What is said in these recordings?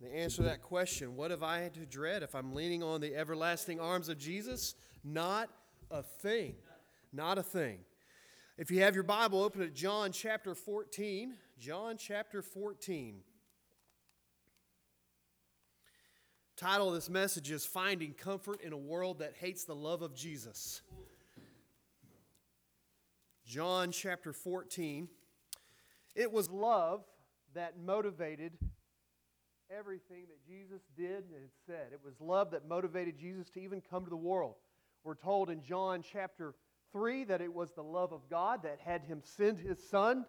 The answer to that question, what have I to dread if I'm leaning on the everlasting arms of Jesus? Not a thing. Not a thing. If you have your Bible, open to John chapter 14. John chapter 14. Title of this message is Finding Comfort in a World That Hates the Love of Jesus. John chapter 14. It was love that motivated everything that Jesus did and said. It was love that motivated Jesus to even come to the world. We're told in John chapter 3 that it was the love of God that had him send his son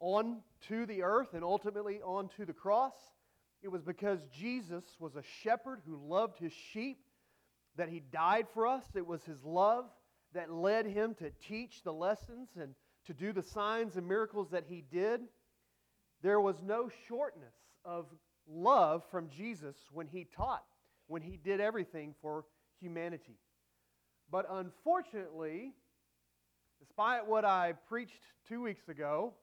on to the earth and ultimately onto the cross. It was because Jesus was a shepherd who loved his sheep that he died for us. It was his love that led him to teach the lessons and to do the signs and miracles that he did. There was no shortness of love from Jesus when he taught, when he did everything for humanity. But unfortunately, despite what I preached two weeks ago,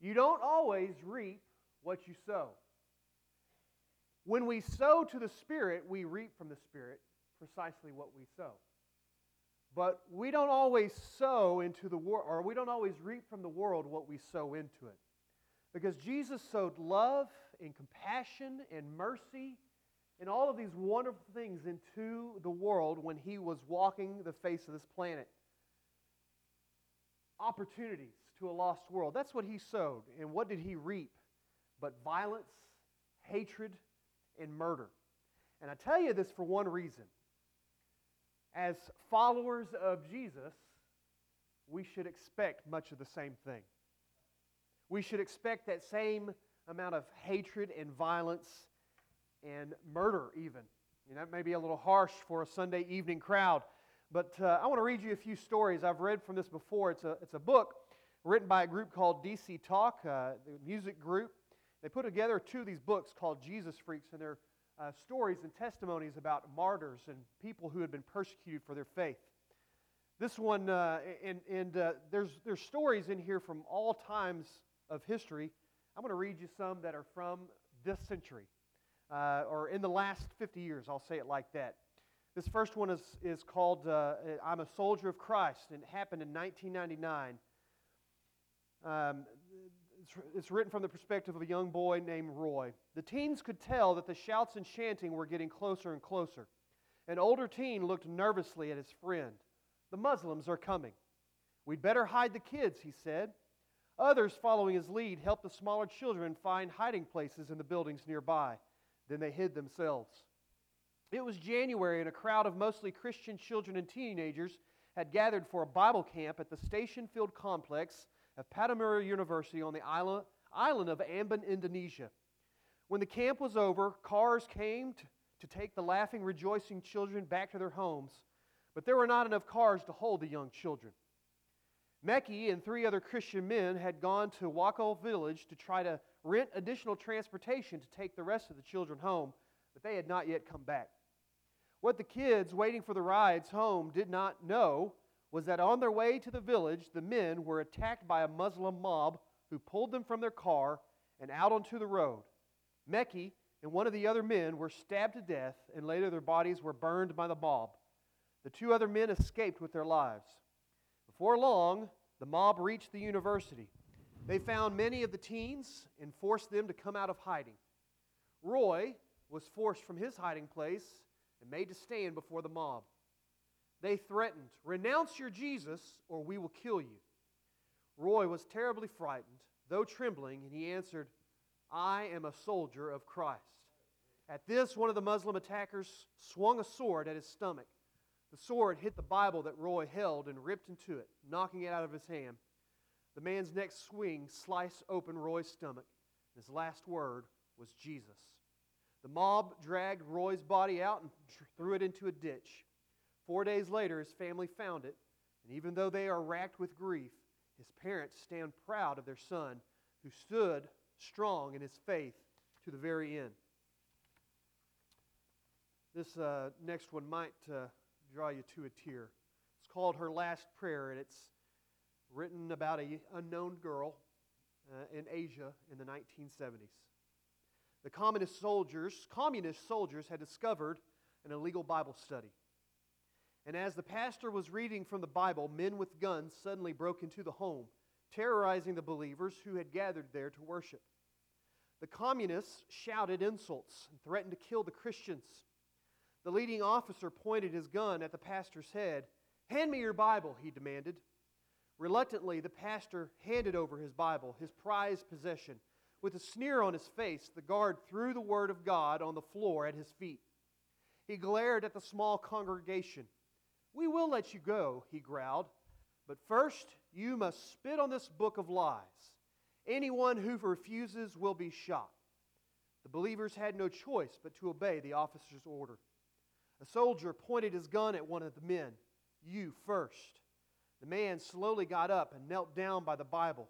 you don't always reap what you sow. When we sow to the Spirit, we reap from the Spirit precisely what we sow. But we don't always sow into the world, or we don't always reap from the world what we sow into it. Because Jesus sowed love and compassion and mercy and all of these wonderful things into the world when he was walking the face of this planet. Opportunities to a lost world. That's what he sowed. And what did he reap? But violence, hatred, and murder. And I tell you this for one reason. As followers of Jesus, we should expect much of the same thing. We should expect that same amount of hatred and violence and murder, even. That may be a little harsh for a Sunday evening crowd. But uh, I want to read you a few stories. I've read from this before. It's a, it's a book written by a group called DC Talk, uh, the music group. They put together two of these books called Jesus Freaks, and they're uh, stories and testimonies about martyrs and people who had been persecuted for their faith. This one, uh, and, and uh, there's, there's stories in here from all times of history. I'm going to read you some that are from this century, uh, or in the last 50 years, I'll say it like that. This first one is, is called uh, I'm a Soldier of Christ, and it happened in 1999. Um, it's, it's written from the perspective of a young boy named Roy. The teens could tell that the shouts and chanting were getting closer and closer. An older teen looked nervously at his friend. The Muslims are coming. We'd better hide the kids, he said. Others, following his lead, helped the smaller children find hiding places in the buildings nearby. Then they hid themselves. It was January, and a crowd of mostly Christian children and teenagers had gathered for a Bible camp at the Station Field complex of Pattimura University on the island, island of Ambon, Indonesia. When the camp was over, cars came to take the laughing, rejoicing children back to their homes, but there were not enough cars to hold the young children. Meki and three other Christian men had gone to Wako village to try to rent additional transportation to take the rest of the children home, but they had not yet come back. What the kids waiting for the rides home did not know was that on their way to the village, the men were attacked by a Muslim mob who pulled them from their car and out onto the road. Meki and one of the other men were stabbed to death, and later their bodies were burned by the mob. The two other men escaped with their lives. Before long, the mob reached the university. They found many of the teens and forced them to come out of hiding. Roy was forced from his hiding place and made to stand before the mob. They threatened, Renounce your Jesus, or we will kill you. Roy was terribly frightened, though trembling, and he answered, I am a soldier of Christ. At this, one of the Muslim attackers swung a sword at his stomach. The sword hit the Bible that Roy held and ripped into it, knocking it out of his hand. The man's next swing sliced open Roy's stomach. His last word was Jesus. The mob dragged Roy's body out and threw it into a ditch. Four days later, his family found it, and even though they are racked with grief, his parents stand proud of their son who stood strong in his faith to the very end. This uh, next one might uh, draw you to a tear. It's called Her Last Prayer, and it's written about a unknown girl uh, in Asia in the 1970s. The communist soldiers, communist soldiers had discovered an illegal Bible study. And as the pastor was reading from the Bible, men with guns suddenly broke into the home, terrorizing the believers who had gathered there to worship. The communists shouted insults and threatened to kill the Christians. The leading officer pointed his gun at the pastor's head. Hand me your Bible, he demanded. Reluctantly, the pastor handed over his Bible, his prized possession. With a sneer on his face, the guard threw the Word of God on the floor at his feet. He glared at the small congregation. We will let you go, he growled, but first you must spit on this book of lies. Anyone who refuses will be shot. The believers had no choice but to obey the officer's order. A soldier pointed his gun at one of the men. You first. The man slowly got up and knelt down by the Bible.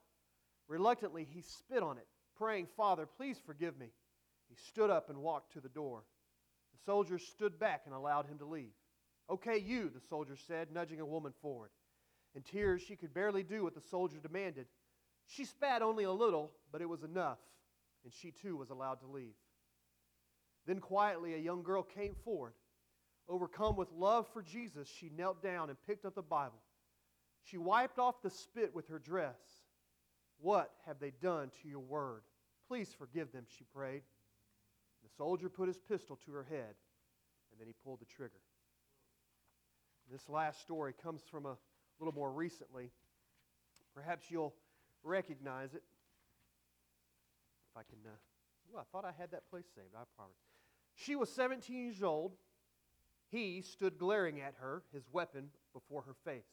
Reluctantly, he spit on it, praying, Father, please forgive me. He stood up and walked to the door. The soldier stood back and allowed him to leave. Okay, you, the soldier said, nudging a woman forward. In tears, she could barely do what the soldier demanded. She spat only a little, but it was enough, and she too was allowed to leave. Then quietly, a young girl came forward. Overcome with love for Jesus, she knelt down and picked up the Bible. She wiped off the spit with her dress. What have they done to your word? Please forgive them, she prayed. The soldier put his pistol to her head, and then he pulled the trigger. This last story comes from a little more recently. Perhaps you'll recognize it. If I can, uh, I thought I had that place saved. I promise. She was 17 years old. He stood glaring at her, his weapon before her face.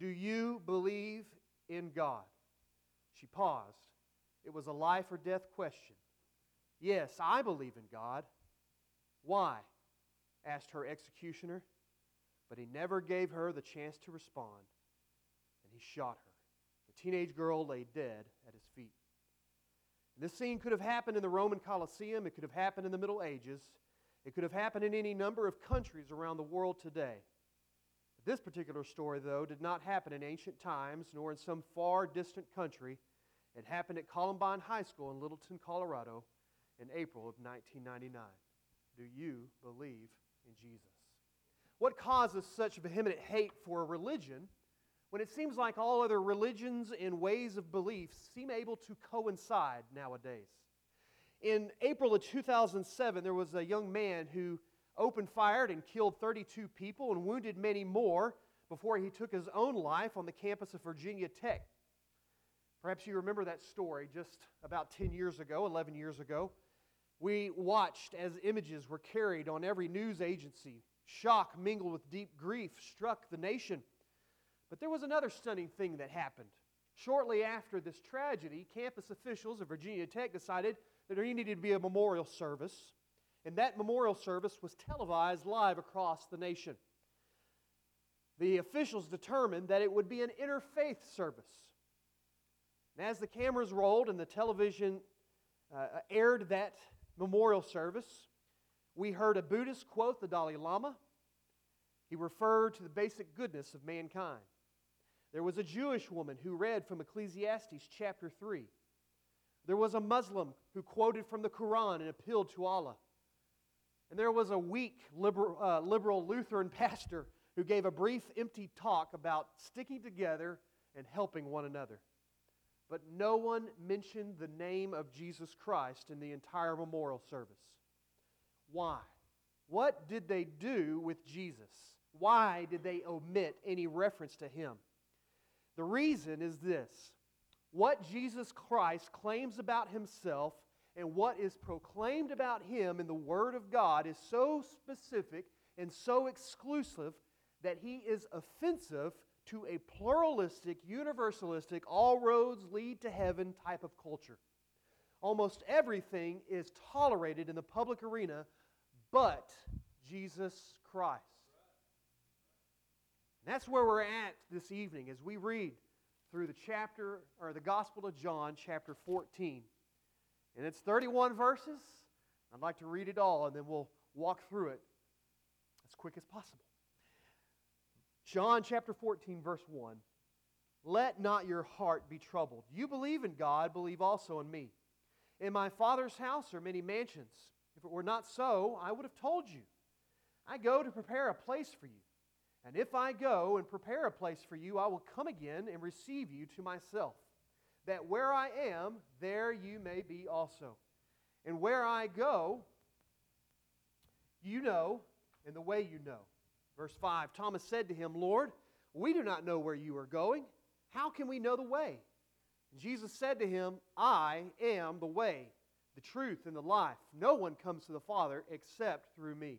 Do you believe in God? She paused. It was a life or death question. Yes, I believe in God. Why? asked her executioner. But he never gave her the chance to respond, and he shot her. The teenage girl lay dead at his feet. This scene could have happened in the Roman Colosseum, it could have happened in the Middle Ages, it could have happened in any number of countries around the world today. This particular story, though, did not happen in ancient times nor in some far distant country. It happened at Columbine High School in Littleton, Colorado in April of 1999. Do you believe in Jesus? What causes such vehement hate for a religion when it seems like all other religions and ways of belief seem able to coincide nowadays? In April of 2007, there was a young man who opened fire and killed 32 people and wounded many more before he took his own life on the campus of Virginia Tech. Perhaps you remember that story just about 10 years ago, 11 years ago. We watched as images were carried on every news agency Shock mingled with deep grief struck the nation. But there was another stunning thing that happened. Shortly after this tragedy, campus officials of Virginia Tech decided there needed to be a memorial service, and that memorial service was televised live across the nation. The officials determined that it would be an interfaith service. And as the cameras rolled and the television uh, aired that memorial service, we heard a Buddhist quote the Dalai Lama. He referred to the basic goodness of mankind. There was a Jewish woman who read from Ecclesiastes chapter 3. There was a Muslim who quoted from the Quran and appealed to Allah. And there was a weak liberal, uh, liberal Lutheran pastor who gave a brief, empty talk about sticking together and helping one another. But no one mentioned the name of Jesus Christ in the entire memorial service. Why? What did they do with Jesus? Why did they omit any reference to him? The reason is this what Jesus Christ claims about himself and what is proclaimed about him in the Word of God is so specific and so exclusive that he is offensive to a pluralistic, universalistic, all roads lead to heaven type of culture. Almost everything is tolerated in the public arena but Jesus Christ. And that's where we're at this evening as we read through the chapter or the Gospel of John, chapter 14. And it's 31 verses. I'd like to read it all and then we'll walk through it as quick as possible. John chapter 14, verse 1. Let not your heart be troubled. You believe in God, believe also in me. In my Father's house are many mansions. If it were not so, I would have told you. I go to prepare a place for you. And if I go and prepare a place for you, I will come again and receive you to myself, that where I am, there you may be also. And where I go, you know, and the way you know. Verse 5 Thomas said to him, Lord, we do not know where you are going. How can we know the way? Jesus said to him, I am the way, the truth, and the life. No one comes to the Father except through me.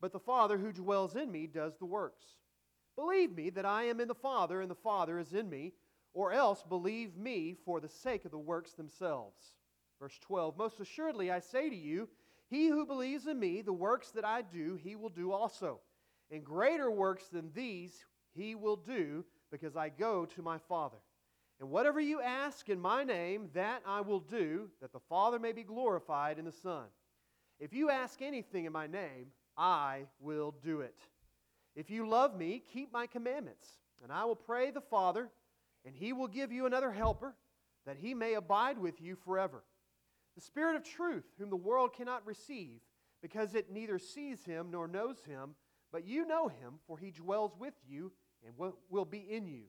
but the Father who dwells in me does the works. Believe me that I am in the Father, and the Father is in me, or else believe me for the sake of the works themselves. Verse 12 Most assuredly I say to you, he who believes in me, the works that I do, he will do also. And greater works than these he will do, because I go to my Father. And whatever you ask in my name, that I will do, that the Father may be glorified in the Son. If you ask anything in my name, I will do it. If you love me, keep my commandments, and I will pray the Father, and he will give you another helper, that he may abide with you forever. The Spirit of truth, whom the world cannot receive, because it neither sees him nor knows him, but you know him, for he dwells with you and will be in you.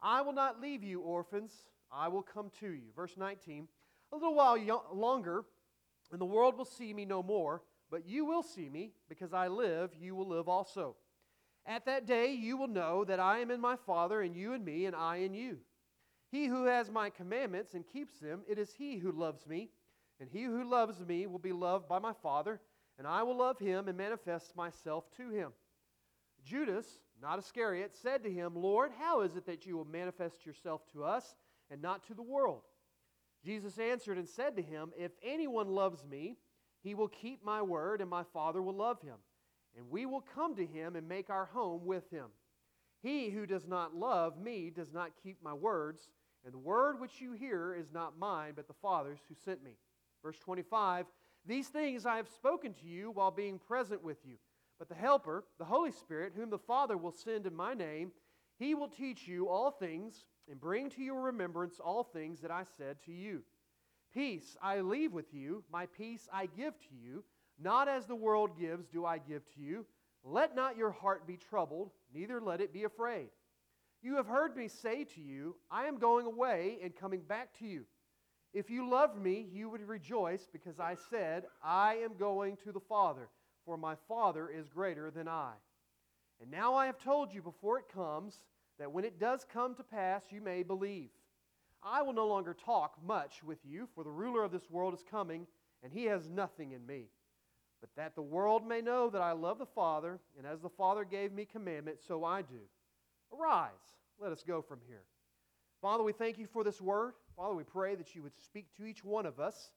I will not leave you orphans, I will come to you. Verse 19 A little while longer, and the world will see me no more. But you will see me, because I live, you will live also. At that day you will know that I am in my Father, and you in me, and I in you. He who has my commandments and keeps them, it is he who loves me. And he who loves me will be loved by my Father, and I will love him and manifest myself to him. Judas, not Iscariot, said to him, Lord, how is it that you will manifest yourself to us and not to the world? Jesus answered and said to him, If anyone loves me, he will keep my word, and my Father will love him. And we will come to him and make our home with him. He who does not love me does not keep my words, and the word which you hear is not mine, but the Father's who sent me. Verse 25 These things I have spoken to you while being present with you. But the Helper, the Holy Spirit, whom the Father will send in my name, he will teach you all things and bring to your remembrance all things that I said to you. Peace I leave with you, my peace I give to you. Not as the world gives, do I give to you. Let not your heart be troubled, neither let it be afraid. You have heard me say to you, I am going away and coming back to you. If you loved me, you would rejoice because I said, I am going to the Father, for my Father is greater than I. And now I have told you before it comes, that when it does come to pass, you may believe. I will no longer talk much with you, for the ruler of this world is coming, and he has nothing in me. But that the world may know that I love the Father, and as the Father gave me commandment, so I do. Arise, let us go from here. Father, we thank you for this word. Father, we pray that you would speak to each one of us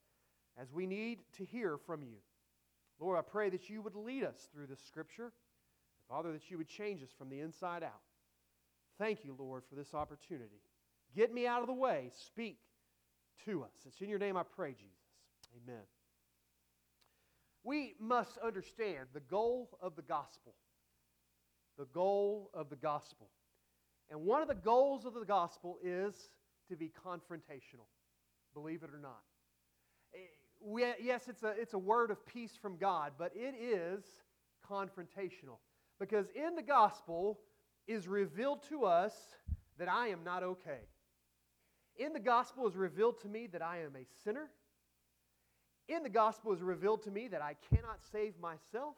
as we need to hear from you. Lord, I pray that you would lead us through this scripture. Father, that you would change us from the inside out. Thank you, Lord, for this opportunity. Get me out of the way. Speak to us. It's in your name I pray, Jesus. Amen. We must understand the goal of the gospel. The goal of the gospel. And one of the goals of the gospel is to be confrontational, believe it or not. Eh, we, yes, it's a, it's a word of peace from God, but it is confrontational. Because in the gospel is revealed to us that I am not okay in the gospel is revealed to me that I am a sinner. In the gospel is revealed to me that I cannot save myself.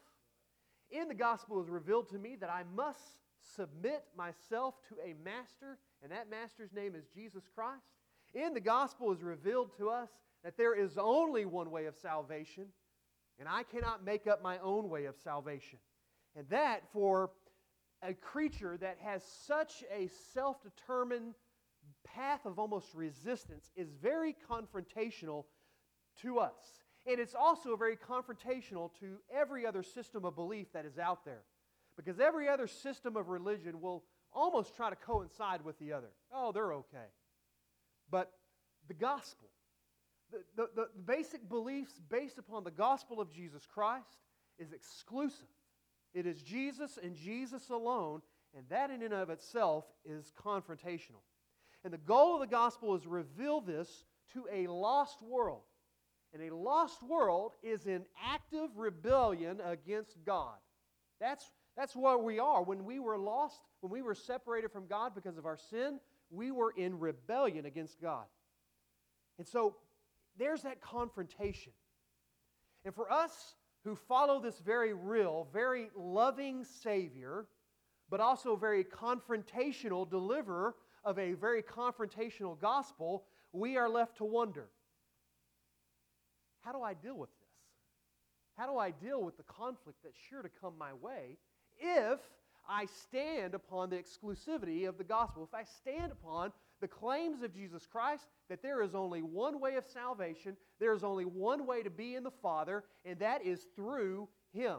In the gospel is revealed to me that I must submit myself to a master, and that master's name is Jesus Christ. In the gospel is revealed to us that there is only one way of salvation, and I cannot make up my own way of salvation. And that for a creature that has such a self determined path of almost resistance is very confrontational to us. And it's also very confrontational to every other system of belief that is out there. Because every other system of religion will almost try to coincide with the other. Oh, they're okay. But the gospel, the, the, the basic beliefs based upon the gospel of Jesus Christ is exclusive. It is Jesus and Jesus alone, and that in and of itself is confrontational. And the goal of the gospel is reveal this to a lost world. And a lost world is in active rebellion against God. That's, that's where we are. When we were lost, when we were separated from God because of our sin, we were in rebellion against God. And so there's that confrontation. And for us who follow this very real, very loving Savior, but also very confrontational deliverer of a very confrontational gospel, we are left to wonder how do I deal with this? How do I deal with the conflict that's sure to come my way if I stand upon the exclusivity of the gospel? If I stand upon the claims of Jesus Christ that there is only one way of salvation, there is only one way to be in the Father, and that is through Him.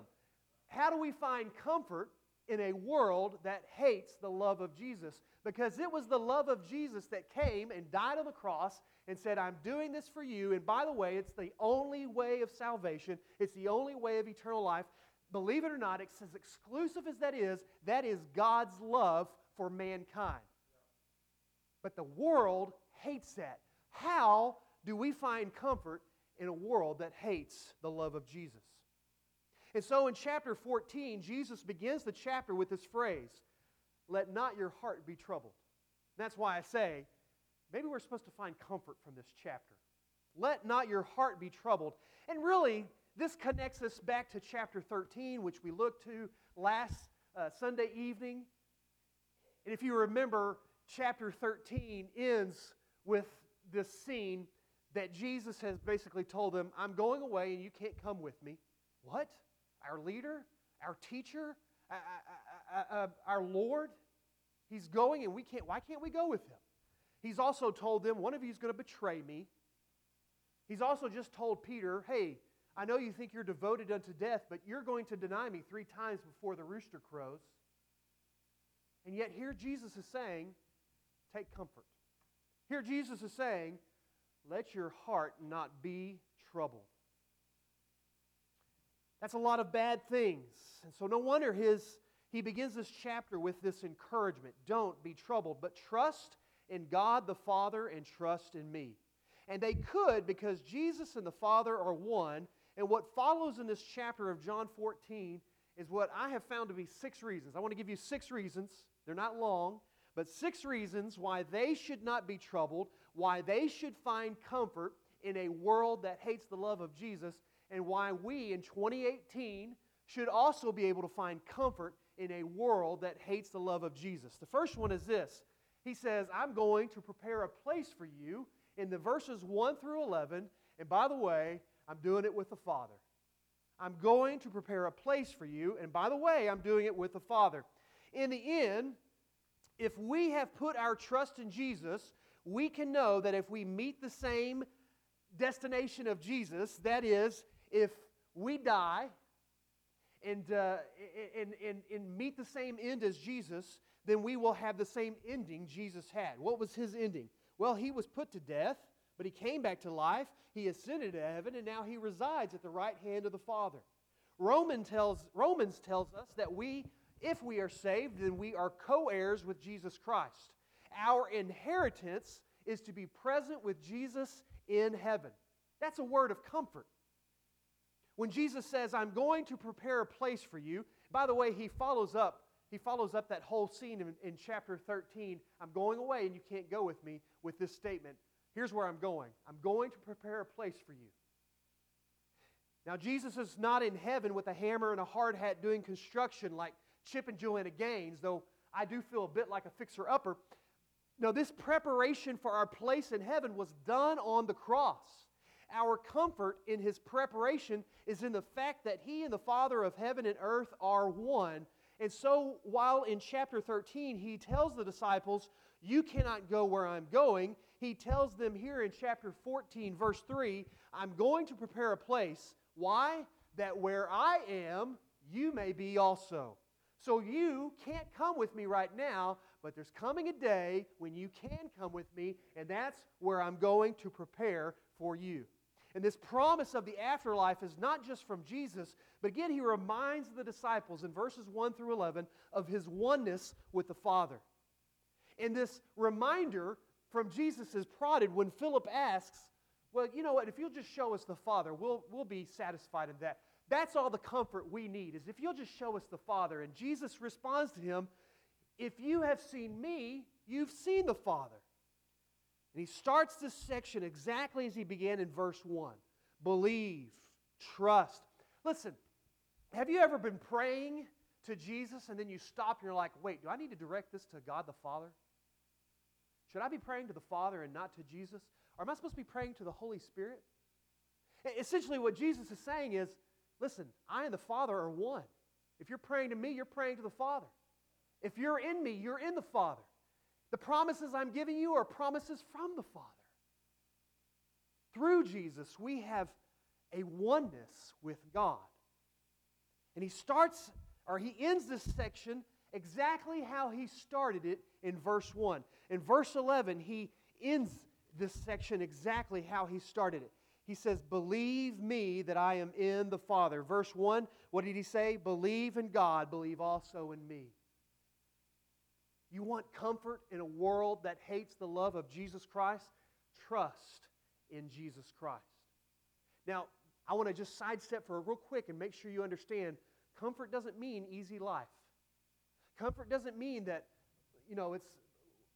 How do we find comfort in a world that hates the love of Jesus? Because it was the love of Jesus that came and died on the cross and said, I'm doing this for you. And by the way, it's the only way of salvation, it's the only way of eternal life. Believe it or not, it's as exclusive as that is, that is God's love for mankind. But the world hates that. How do we find comfort in a world that hates the love of Jesus? And so in chapter 14, Jesus begins the chapter with this phrase Let not your heart be troubled. That's why I say, maybe we're supposed to find comfort from this chapter. Let not your heart be troubled. And really, this connects us back to chapter 13, which we looked to last uh, Sunday evening. And if you remember, chapter 13 ends with this scene that Jesus has basically told them, I'm going away and you can't come with me. What? Our leader? Our teacher? Uh, uh, our Lord? He's going and we can't. Why can't we go with him? He's also told them, one of you is going to betray me. He's also just told Peter, hey, I know you think you're devoted unto death, but you're going to deny me three times before the rooster crows. And yet, here Jesus is saying, take comfort. Here Jesus is saying, let your heart not be troubled. That's a lot of bad things. And so, no wonder his, he begins this chapter with this encouragement don't be troubled, but trust in God the Father and trust in me. And they could because Jesus and the Father are one. And what follows in this chapter of John 14 is what I have found to be six reasons. I want to give you six reasons. They're not long, but six reasons why they should not be troubled, why they should find comfort in a world that hates the love of Jesus, and why we in 2018 should also be able to find comfort in a world that hates the love of Jesus. The first one is this He says, I'm going to prepare a place for you in the verses 1 through 11. And by the way, I'm doing it with the Father. I'm going to prepare a place for you. And by the way, I'm doing it with the Father. In the end, if we have put our trust in Jesus, we can know that if we meet the same destination of Jesus, that is, if we die and, uh, and, and, and meet the same end as Jesus, then we will have the same ending Jesus had. What was his ending? Well, he was put to death, but he came back to life. He ascended to heaven, and now he resides at the right hand of the Father. Roman tells, Romans tells us that we if we are saved, then we are co heirs with Jesus Christ. Our inheritance is to be present with Jesus in heaven. That's a word of comfort. When Jesus says, I'm going to prepare a place for you, by the way, he follows up. He follows up that whole scene in, in chapter 13. I'm going away and you can't go with me with this statement. Here's where I'm going. I'm going to prepare a place for you. Now, Jesus is not in heaven with a hammer and a hard hat doing construction like Chip and Joanna Gaines, though I do feel a bit like a fixer upper. No, this preparation for our place in heaven was done on the cross. Our comfort in his preparation is in the fact that he and the Father of heaven and earth are one. And so, while in chapter 13 he tells the disciples, You cannot go where I'm going, he tells them here in chapter 14, verse 3 I'm going to prepare a place. Why? That where I am, you may be also. So you can't come with me right now, but there's coming a day when you can come with me, and that's where I'm going to prepare for you. And this promise of the afterlife is not just from Jesus, but again, he reminds the disciples in verses 1 through 11 of his oneness with the Father. And this reminder from Jesus is prodded when Philip asks, Well, you know what? If you'll just show us the Father, we'll, we'll be satisfied in that. That's all the comfort we need, is if you'll just show us the Father. And Jesus responds to him, If you have seen me, you've seen the Father. And he starts this section exactly as he began in verse 1 believe, trust. Listen, have you ever been praying to Jesus and then you stop and you're like, wait, do I need to direct this to God the Father? Should I be praying to the Father and not to Jesus? Or am I supposed to be praying to the Holy Spirit? Essentially, what Jesus is saying is listen, I and the Father are one. If you're praying to me, you're praying to the Father. If you're in me, you're in the Father. The promises I'm giving you are promises from the Father. Through Jesus, we have a oneness with God. And he starts, or he ends this section exactly how he started it in verse 1. In verse 11, he ends this section exactly how he started it. He says, Believe me that I am in the Father. Verse 1, what did he say? Believe in God, believe also in me. You want comfort in a world that hates the love of Jesus Christ? Trust in Jesus Christ. Now, I want to just sidestep for a real quick and make sure you understand comfort doesn't mean easy life. Comfort doesn't mean that, you know, it's,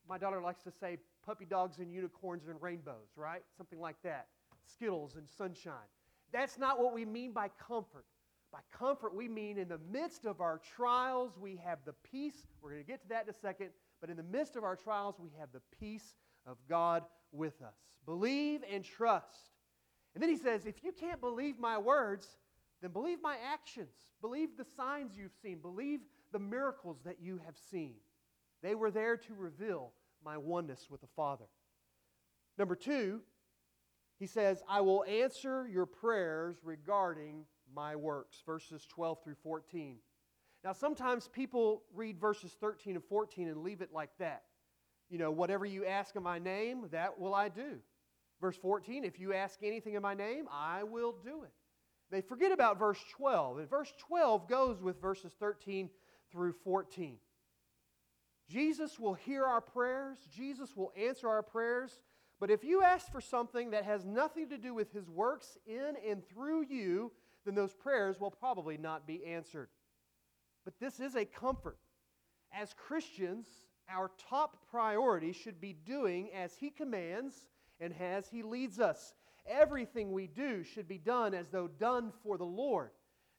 my daughter likes to say puppy dogs and unicorns and rainbows, right? Something like that. Skittles and sunshine. That's not what we mean by comfort. By comfort, we mean in the midst of our trials, we have the peace. We're going to get to that in a second. But in the midst of our trials, we have the peace of God with us. Believe and trust. And then he says, if you can't believe my words, then believe my actions. Believe the signs you've seen. Believe the miracles that you have seen. They were there to reveal my oneness with the Father. Number two, he says, I will answer your prayers regarding my works, verses 12 through 14. Now, sometimes people read verses 13 and 14 and leave it like that. You know, whatever you ask in my name, that will I do. Verse 14, if you ask anything in my name, I will do it. They forget about verse 12. And verse 12 goes with verses 13 through 14. Jesus will hear our prayers, Jesus will answer our prayers. But if you ask for something that has nothing to do with his works in and through you, then those prayers will probably not be answered. But this is a comfort. As Christians, our top priority should be doing as He commands and as He leads us. Everything we do should be done as though done for the Lord.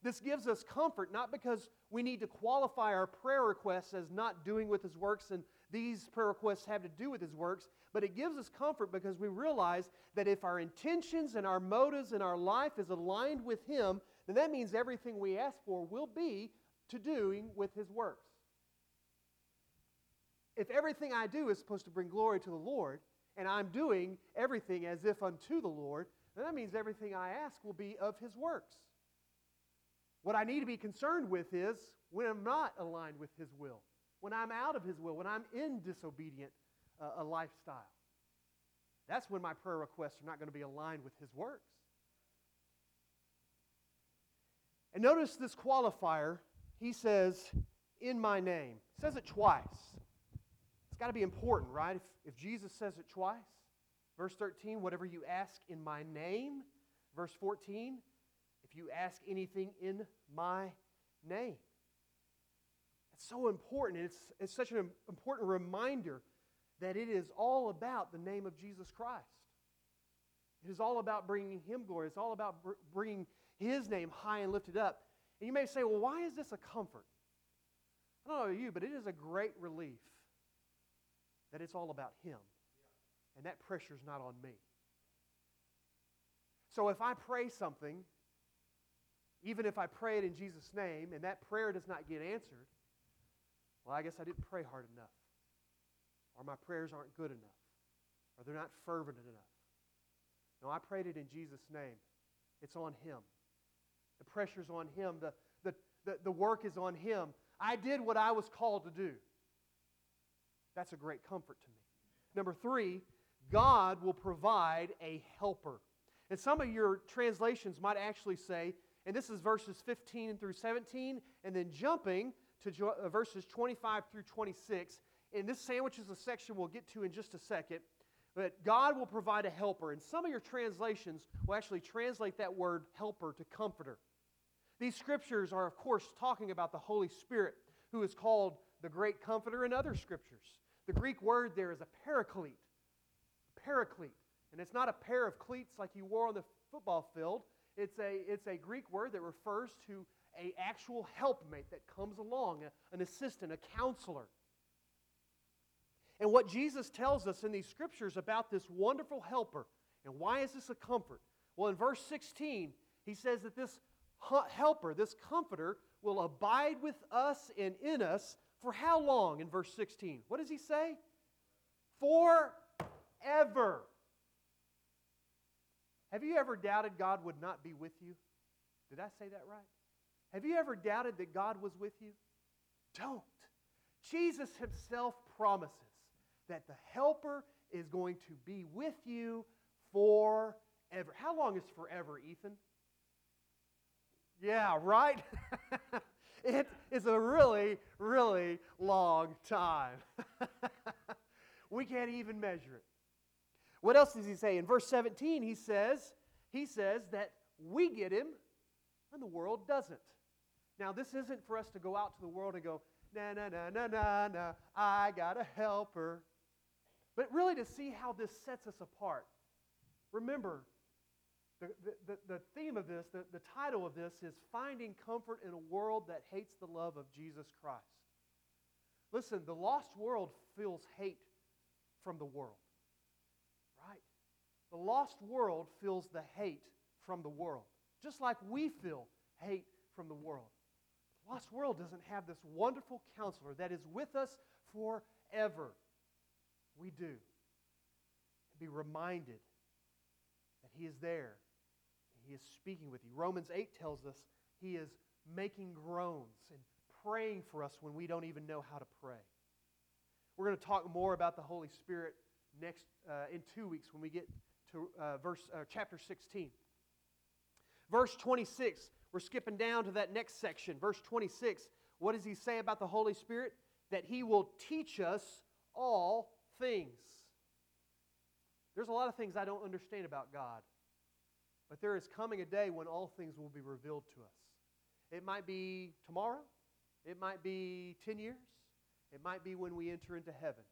This gives us comfort, not because we need to qualify our prayer requests as not doing with His works and these prayer requests have to do with His works, but it gives us comfort because we realize that if our intentions and our motives and our life is aligned with Him, then that means everything we ask for will be to doing with His works. If everything I do is supposed to bring glory to the Lord, and I'm doing everything as if unto the Lord, then that means everything I ask will be of His works. What I need to be concerned with is when I'm not aligned with His will when I'm out of His will, when I'm in disobedient uh, a lifestyle. That's when my prayer requests are not going to be aligned with His works. And notice this qualifier. He says, in my name. He says it twice. It's got to be important, right? If, if Jesus says it twice. Verse 13, whatever you ask in my name. Verse 14, if you ask anything in my name. It's so important. It's, it's such an important reminder that it is all about the name of Jesus Christ. It is all about bringing Him glory. It's all about br- bringing His name high and lifted up. And you may say, well, why is this a comfort? I don't know about you, but it is a great relief that it's all about Him. And that pressure is not on me. So if I pray something, even if I pray it in Jesus' name, and that prayer does not get answered, well, I guess I didn't pray hard enough, or my prayers aren't good enough. or they're not fervent enough. No, I prayed it in Jesus' name. It's on Him. The pressure's on Him. The, the, the, the work is on Him. I did what I was called to do. That's a great comfort to me. Number three, God will provide a helper. And some of your translations might actually say, and this is verses 15 through 17, and then jumping to uh, verses 25 through 26. And this sandwiches a section we'll get to in just a second. But God will provide a helper. And some of your translations will actually translate that word helper to comforter. These scriptures are, of course, talking about the Holy Spirit, who is called the great comforter in other scriptures. The Greek word there is a paraclete. Paraclete. And it's not a pair of cleats like you wore on the football field. It's a, it's a Greek word that refers to a actual helpmate that comes along, an assistant, a counselor. And what Jesus tells us in these scriptures about this wonderful helper, and why is this a comfort? Well, in verse 16, he says that this helper, this comforter, will abide with us and in us for how long in verse 16? What does he say? Forever. Have you ever doubted God would not be with you? Did I say that right? Have you ever doubted that God was with you? Don't. Jesus himself promises that the Helper is going to be with you forever. How long is forever, Ethan? Yeah, right? it is a really, really long time. we can't even measure it. What else does he say? In verse 17, he says, he says that we get him and the world doesn't. Now, this isn't for us to go out to the world and go, na na na na na na, I got a helper. But really to see how this sets us apart. Remember, the, the, the theme of this, the, the title of this is Finding Comfort in a World That Hates the Love of Jesus Christ. Listen, the lost world feels hate from the world. Right? The lost world feels the hate from the world, just like we feel hate from the world. Lost world doesn't have this wonderful counselor that is with us forever. We do. Be reminded that He is there he is speaking with you. Romans 8 tells us He is making groans and praying for us when we don't even know how to pray. We're going to talk more about the Holy Spirit next uh, in two weeks when we get to uh, verse uh, chapter 16. Verse 26, we're skipping down to that next section. Verse 26, what does he say about the Holy Spirit? That he will teach us all things. There's a lot of things I don't understand about God. But there is coming a day when all things will be revealed to us. It might be tomorrow, it might be 10 years, it might be when we enter into heaven.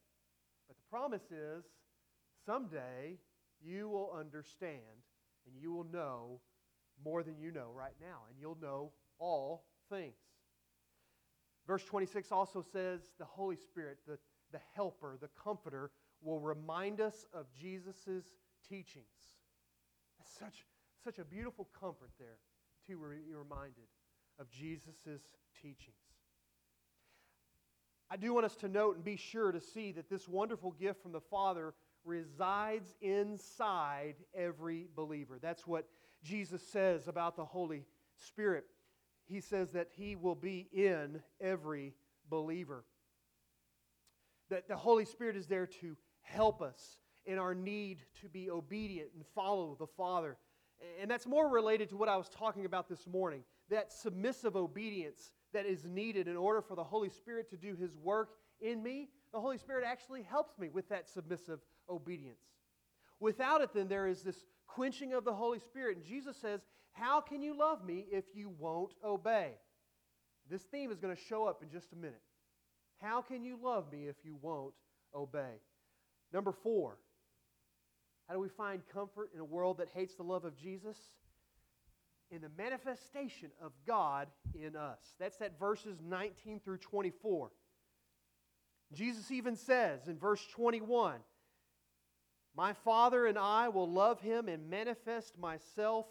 But the promise is someday you will understand and you will know more than you know right now, and you'll know all things. Verse 26 also says the Holy Spirit, the, the helper, the comforter, will remind us of Jesus' teachings. That's such such a beautiful comfort there to be reminded of Jesus' teachings. I do want us to note and be sure to see that this wonderful gift from the Father resides inside every believer. That's what Jesus says about the Holy Spirit. He says that He will be in every believer. That the Holy Spirit is there to help us in our need to be obedient and follow the Father and that's more related to what I was talking about this morning that submissive obedience that is needed in order for the Holy Spirit to do His work in me. The Holy Spirit actually helps me with that submissive obedience. Without it, then, there is this quenching of the Holy Spirit. And Jesus says, How can you love me if you won't obey? This theme is going to show up in just a minute. How can you love me if you won't obey? Number four, how do we find comfort in a world that hates the love of Jesus? In the manifestation of God in us. That's that verses 19 through 24. Jesus even says in verse 21 My Father and I will love him and manifest myself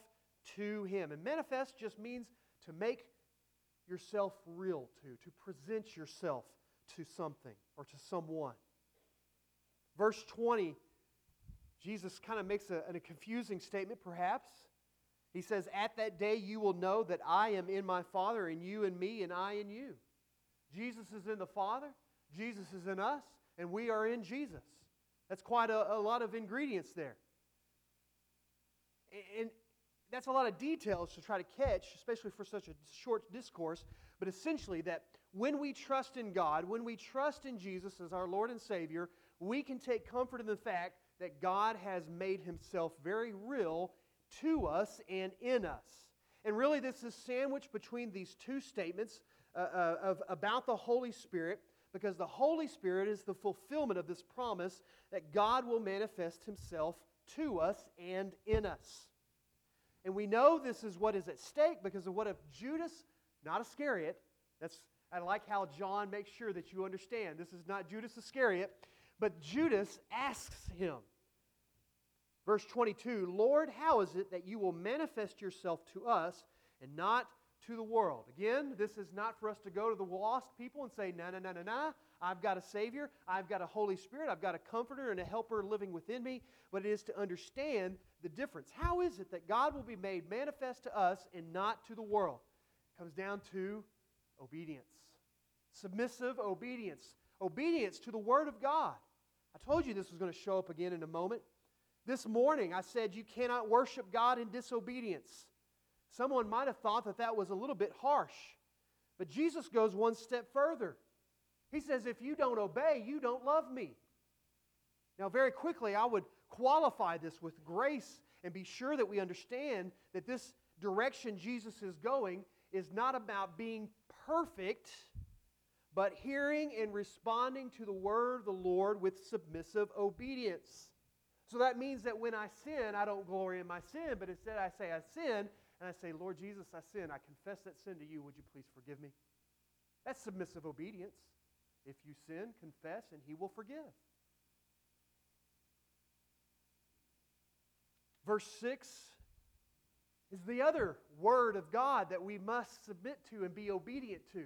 to him. And manifest just means to make yourself real to, to present yourself to something or to someone. Verse 20 Jesus kind of makes a, a confusing statement, perhaps. He says, At that day you will know that I am in my Father, and you in me, and I in you. Jesus is in the Father, Jesus is in us, and we are in Jesus. That's quite a, a lot of ingredients there. And that's a lot of details to try to catch, especially for such a short discourse. But essentially, that when we trust in God, when we trust in Jesus as our Lord and Savior, we can take comfort in the fact that God has made himself very real to us and in us. And really, this is sandwiched between these two statements uh, uh, of, about the Holy Spirit, because the Holy Spirit is the fulfillment of this promise that God will manifest himself to us and in us. And we know this is what is at stake because of what if Judas, not Iscariot, that's I like how John makes sure that you understand this is not Judas Iscariot, but Judas asks him. Verse 22 Lord, how is it that you will manifest yourself to us and not to the world? Again, this is not for us to go to the lost people and say, no, no, no, no, no. I've got a Savior, I've got a Holy Spirit, I've got a Comforter and a Helper living within me, but it is to understand the difference. How is it that God will be made manifest to us and not to the world? It comes down to obedience, submissive obedience, obedience to the Word of God. I told you this was going to show up again in a moment. This morning, I said you cannot worship God in disobedience. Someone might have thought that that was a little bit harsh, but Jesus goes one step further. He says, If you don't obey, you don't love me. Now, very quickly, I would qualify this with grace and be sure that we understand that this direction Jesus is going is not about being perfect, but hearing and responding to the word of the Lord with submissive obedience. So that means that when I sin, I don't glory in my sin, but instead I say I sin, and I say, Lord Jesus, I sin. I confess that sin to you. Would you please forgive me? That's submissive obedience. If you sin, confess, and he will forgive. Verse 6 is the other word of God that we must submit to and be obedient to.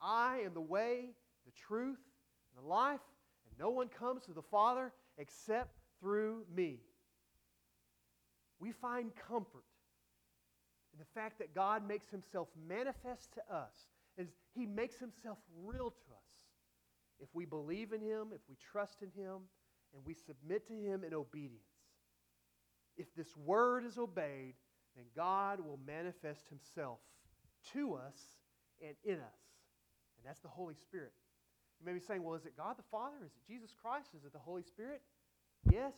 I am the way, the truth, and the life, and no one comes to the Father except through me. We find comfort in the fact that God makes himself manifest to us, is he makes himself real to us. If we believe in him, if we trust in him, and we submit to him in obedience. If this word is obeyed, then God will manifest himself to us and in us. And that's the Holy Spirit. You may be saying, well, is it God the Father? Is it Jesus Christ? Is it the Holy Spirit? Yes,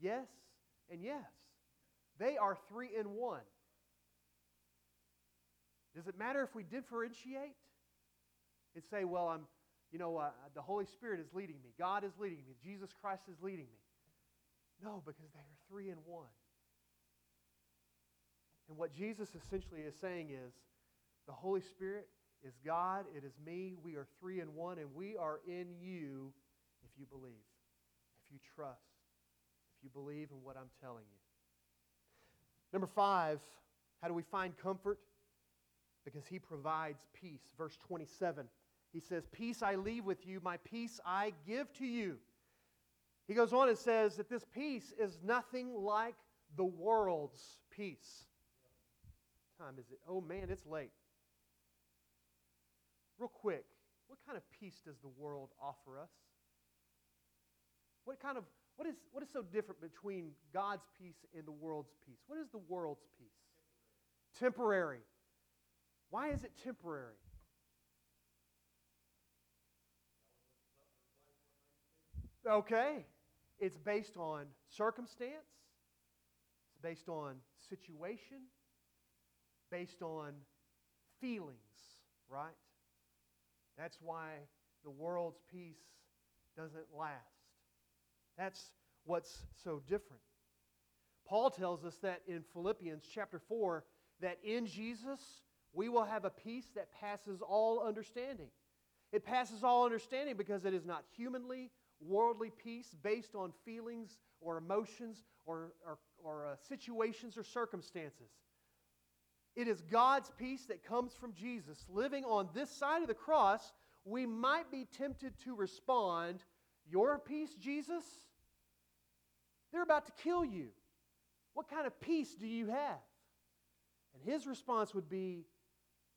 yes, and yes. They are three in one. Does it matter if we differentiate and say, well, I'm, you know, uh, the Holy Spirit is leading me, God is leading me, Jesus Christ is leading me? No, because they are three in one. And what Jesus essentially is saying is the Holy Spirit is God, it is me, we are three in one, and we are in you if you believe, if you trust, if you believe in what I'm telling you. Number five, how do we find comfort? Because he provides peace. Verse 27, he says, Peace I leave with you, my peace I give to you. He goes on and says that this peace is nothing like the world's peace. What time is it? Oh man, it's late. Real quick, what kind of peace does the world offer us? What kind of what is what is so different between God's peace and the world's peace? What is the world's peace? Temporary. Why is it temporary? Okay. It's based on circumstance, it's based on situation, based on feelings, right? That's why the world's peace doesn't last. That's what's so different. Paul tells us that in Philippians chapter 4 that in Jesus we will have a peace that passes all understanding. It passes all understanding because it is not humanly, worldly peace based on feelings or emotions or, or, or uh, situations or circumstances. It is God's peace that comes from Jesus. Living on this side of the cross, we might be tempted to respond, Your peace, Jesus? They're about to kill you. What kind of peace do you have? And his response would be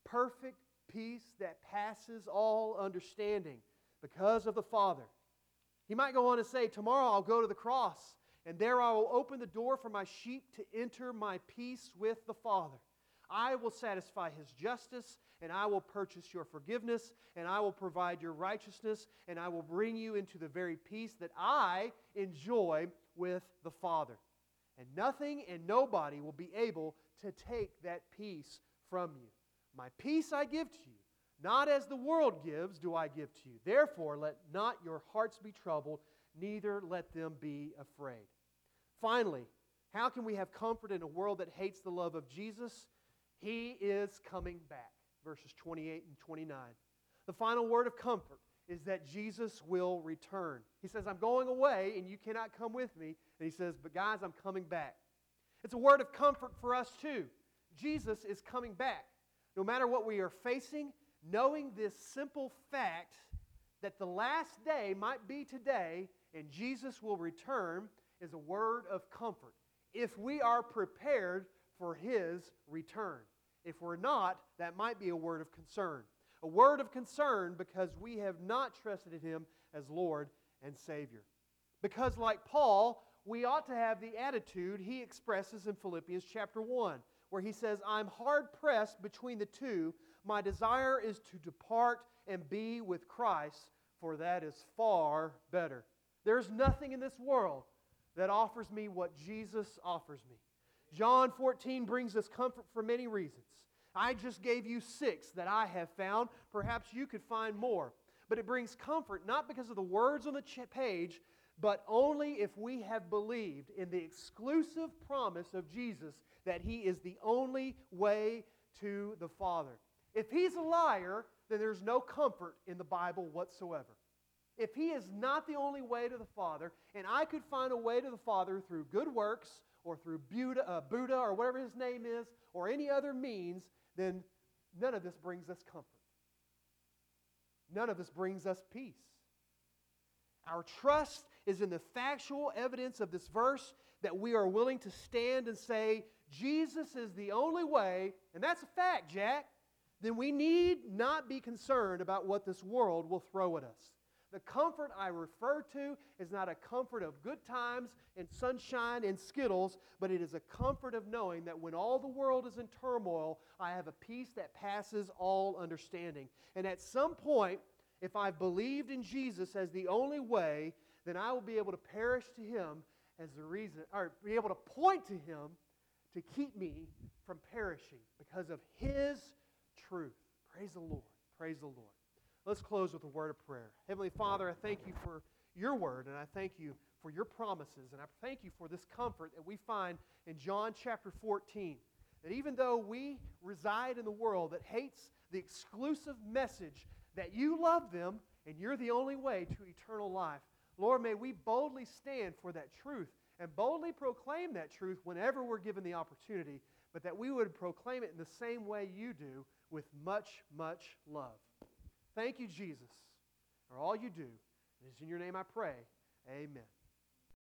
perfect peace that passes all understanding because of the Father. He might go on to say, Tomorrow I'll go to the cross, and there I will open the door for my sheep to enter my peace with the Father. I will satisfy his justice, and I will purchase your forgiveness, and I will provide your righteousness, and I will bring you into the very peace that I enjoy with the Father. And nothing and nobody will be able to take that peace from you. My peace I give to you, not as the world gives, do I give to you. Therefore, let not your hearts be troubled, neither let them be afraid. Finally, how can we have comfort in a world that hates the love of Jesus? He is coming back. Verses 28 and 29. The final word of comfort is that Jesus will return. He says, I'm going away and you cannot come with me. And he says, But guys, I'm coming back. It's a word of comfort for us too. Jesus is coming back. No matter what we are facing, knowing this simple fact that the last day might be today and Jesus will return is a word of comfort if we are prepared for his return. If we're not, that might be a word of concern. A word of concern because we have not trusted in him as Lord and Savior. Because, like Paul, we ought to have the attitude he expresses in Philippians chapter 1, where he says, I'm hard pressed between the two. My desire is to depart and be with Christ, for that is far better. There's nothing in this world that offers me what Jesus offers me. John 14 brings us comfort for many reasons. I just gave you six that I have found. Perhaps you could find more. But it brings comfort not because of the words on the page, but only if we have believed in the exclusive promise of Jesus that He is the only way to the Father. If He's a liar, then there's no comfort in the Bible whatsoever. If He is not the only way to the Father, and I could find a way to the Father through good works or through Buddha, uh, Buddha or whatever his name is, or any other means, then none of this brings us comfort. None of this brings us peace. Our trust is in the factual evidence of this verse that we are willing to stand and say, Jesus is the only way, and that's a fact, Jack. Then we need not be concerned about what this world will throw at us. The comfort I refer to is not a comfort of good times and sunshine and skittles, but it is a comfort of knowing that when all the world is in turmoil, I have a peace that passes all understanding. And at some point, if I've believed in Jesus as the only way, then I will be able to perish to Him as the reason, or be able to point to Him to keep me from perishing because of His truth. Praise the Lord. Praise the Lord. Let's close with a word of prayer. Heavenly Father, I thank you for your word, and I thank you for your promises, and I thank you for this comfort that we find in John chapter 14. That even though we reside in the world that hates the exclusive message that you love them and you're the only way to eternal life, Lord, may we boldly stand for that truth and boldly proclaim that truth whenever we're given the opportunity, but that we would proclaim it in the same way you do with much, much love. Thank you, Jesus, for all you do. It is in your name I pray. Amen.